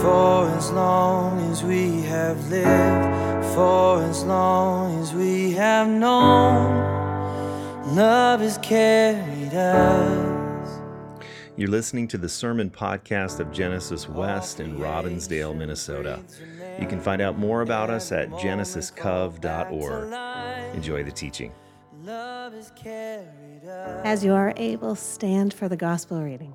for as long as we have lived, for as long as we have known. Love has carried us. You're listening to the sermon podcast of Genesis West in Robbinsdale, Minnesota. You can find out more about us at genesiscov.org. Enjoy the teaching. Love has carried us. As you are able, stand for the gospel reading.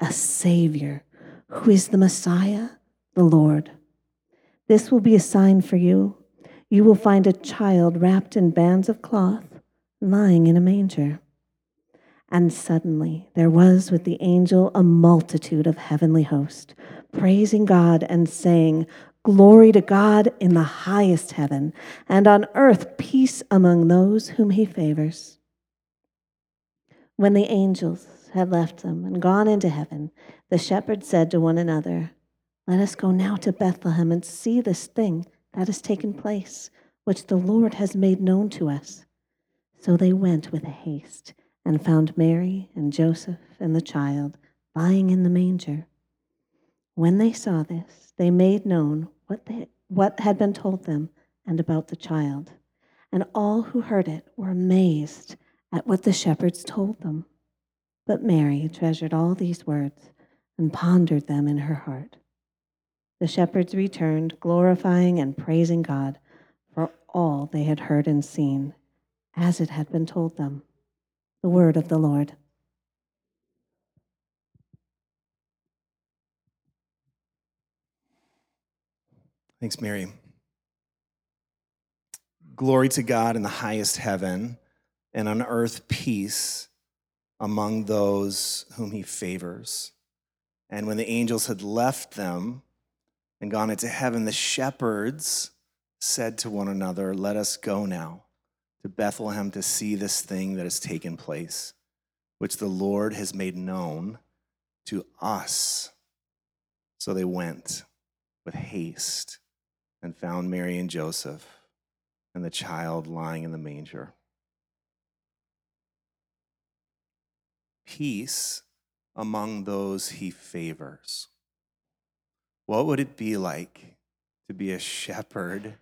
a Savior, who is the Messiah, the Lord. This will be a sign for you. You will find a child wrapped in bands of cloth, lying in a manger. And suddenly there was with the angel a multitude of heavenly hosts, praising God and saying, Glory to God in the highest heaven, and on earth peace among those whom he favors. When the angels had left them and gone into heaven, the shepherds said to one another, Let us go now to Bethlehem and see this thing that has taken place, which the Lord has made known to us. So they went with haste and found Mary and Joseph and the child lying in the manger. When they saw this, they made known what, they, what had been told them and about the child. And all who heard it were amazed at what the shepherds told them. But Mary treasured all these words and pondered them in her heart. The shepherds returned, glorifying and praising God for all they had heard and seen, as it had been told them. The word of the Lord. Thanks, Mary. Glory to God in the highest heaven, and on earth peace among those whom he favors. And when the angels had left them and gone into heaven, the shepherds said to one another, Let us go now to Bethlehem to see this thing that has taken place, which the Lord has made known to us. So they went with haste and found Mary and Joseph and the child lying in the manger. Peace among those he favors. What would it be like to be a shepherd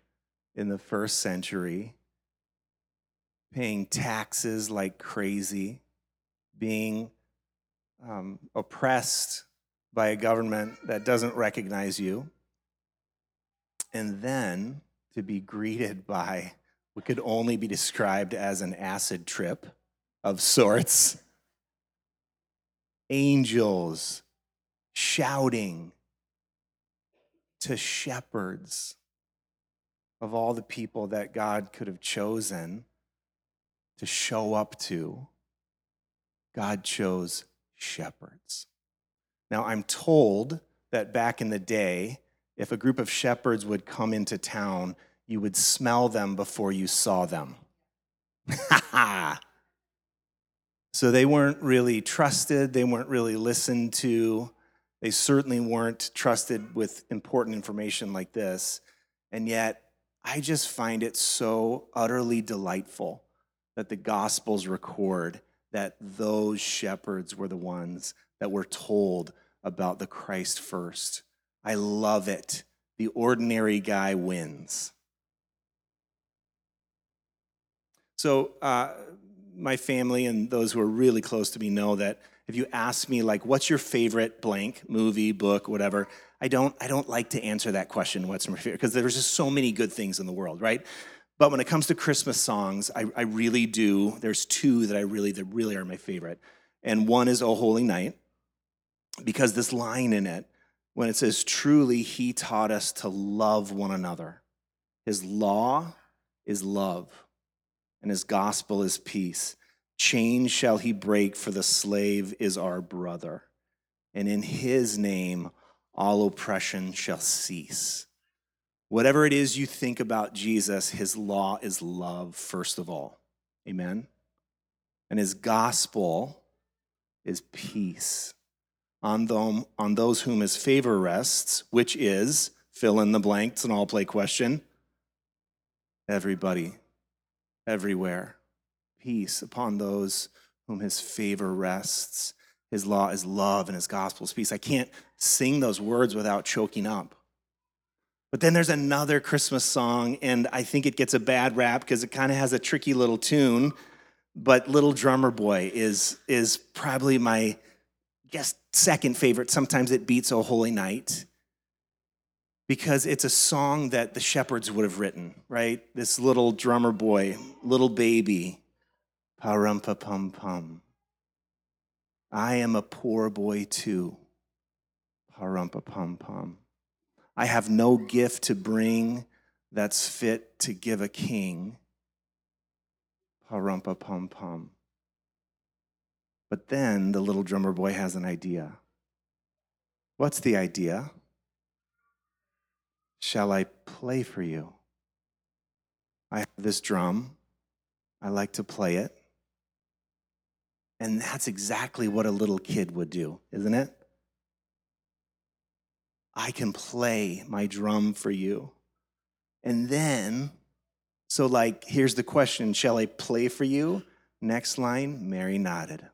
in the first century, paying taxes like crazy, being um, oppressed by a government that doesn't recognize you? and then to be greeted by what could only be described as an acid trip of sorts. Angels shouting to shepherds of all the people that God could have chosen to show up to. God chose shepherds. Now, I'm told that back in the day, if a group of shepherds would come into town, you would smell them before you saw them. So they weren't really trusted, they weren't really listened to. They certainly weren't trusted with important information like this. And yet, I just find it so utterly delightful that the Gospels record that those shepherds were the ones that were told about the Christ first. I love it. The ordinary guy wins. So, uh, my family and those who are really close to me know that if you ask me like what's your favorite blank movie book whatever i don't i don't like to answer that question what's my favorite because there's just so many good things in the world right? But when it comes to christmas songs I, I really do there's two that i really that really are my favorite. And one is oh holy night because this line in it when it says truly he taught us to love one another. His law is love and his gospel is peace. Chains shall he break, for the slave is our brother. And in his name, all oppression shall cease. Whatever it is you think about Jesus, his law is love, first of all. Amen. And his gospel is peace. On, them, on those whom his favor rests, which is, fill in the blanks, an all play question, everybody everywhere. Peace upon those whom his favor rests. His law is love and his gospel is peace. I can't sing those words without choking up. But then there's another Christmas song, and I think it gets a bad rap because it kind of has a tricky little tune. But Little Drummer Boy is, is probably my guess second favorite. Sometimes it beats O Holy Night because it's a song that the shepherds would have written, right? This little drummer boy, little baby, pa rum parumpa pum pum. I am a poor boy too, pa rum parumpa pum pum. I have no gift to bring that's fit to give a king, pa rum parumpa pum pum. But then the little drummer boy has an idea. What's the idea? Shall I play for you? I have this drum. I like to play it. And that's exactly what a little kid would do, isn't it? I can play my drum for you. And then, so like, here's the question Shall I play for you? Next line, Mary nodded.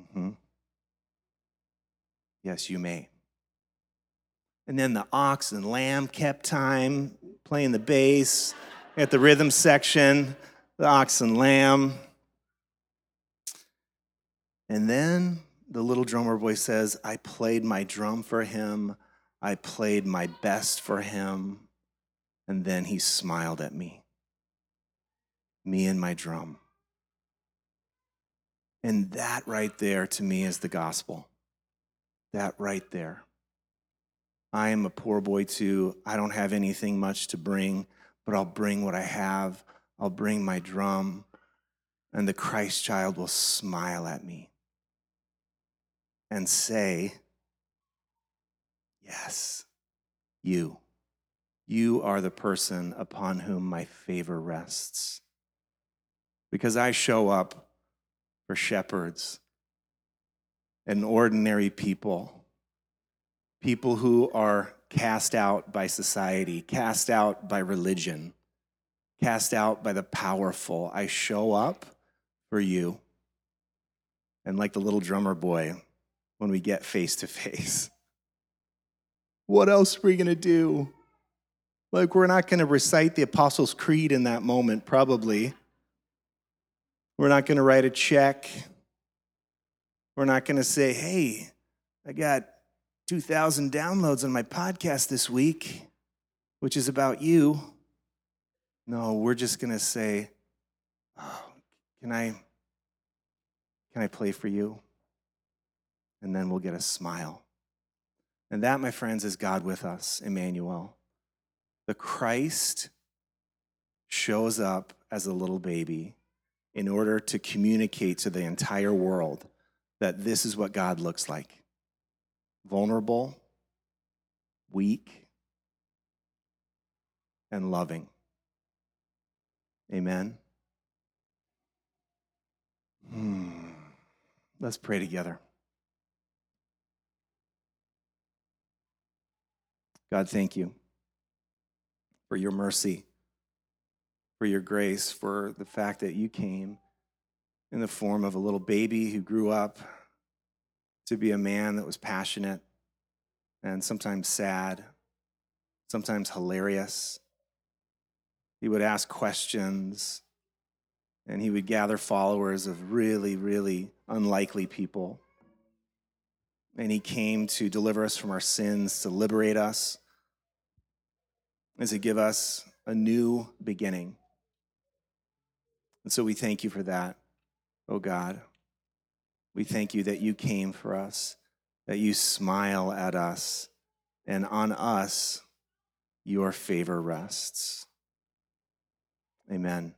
Mm-hmm. Yes, you may. And then the ox and lamb kept time playing the bass at the rhythm section, the ox and lamb. And then the little drummer boy says, I played my drum for him. I played my best for him. And then he smiled at me, me and my drum. And that right there to me is the gospel. That right there. I am a poor boy too. I don't have anything much to bring, but I'll bring what I have. I'll bring my drum, and the Christ child will smile at me and say, Yes, you. You are the person upon whom my favor rests. Because I show up for shepherds and ordinary people people who are cast out by society, cast out by religion, cast out by the powerful. I show up for you. And like the little drummer boy, when we get face to face, what else are we going to do? Like, we're not going to recite the Apostles' Creed in that moment, probably. We're not going to write a check. We're not going to say, hey, I got 2,000 downloads on my podcast this week, which is about you. No, we're just going to say, oh, can I can I play for you? And then we'll get a smile. And that, my friends, is God with us, Emmanuel. The Christ shows up as a little baby in order to communicate to the entire world that this is what God looks like vulnerable, weak, and loving. Amen. Hmm. Let's pray together. God, thank you for your mercy, for your grace, for the fact that you came in the form of a little baby who grew up to be a man that was passionate and sometimes sad, sometimes hilarious. He would ask questions and he would gather followers of really, really unlikely people. And he came to deliver us from our sins, to liberate us, and to give us a new beginning. And so we thank you for that, oh God. We thank you that you came for us, that you smile at us, and on us your favor rests. Amen.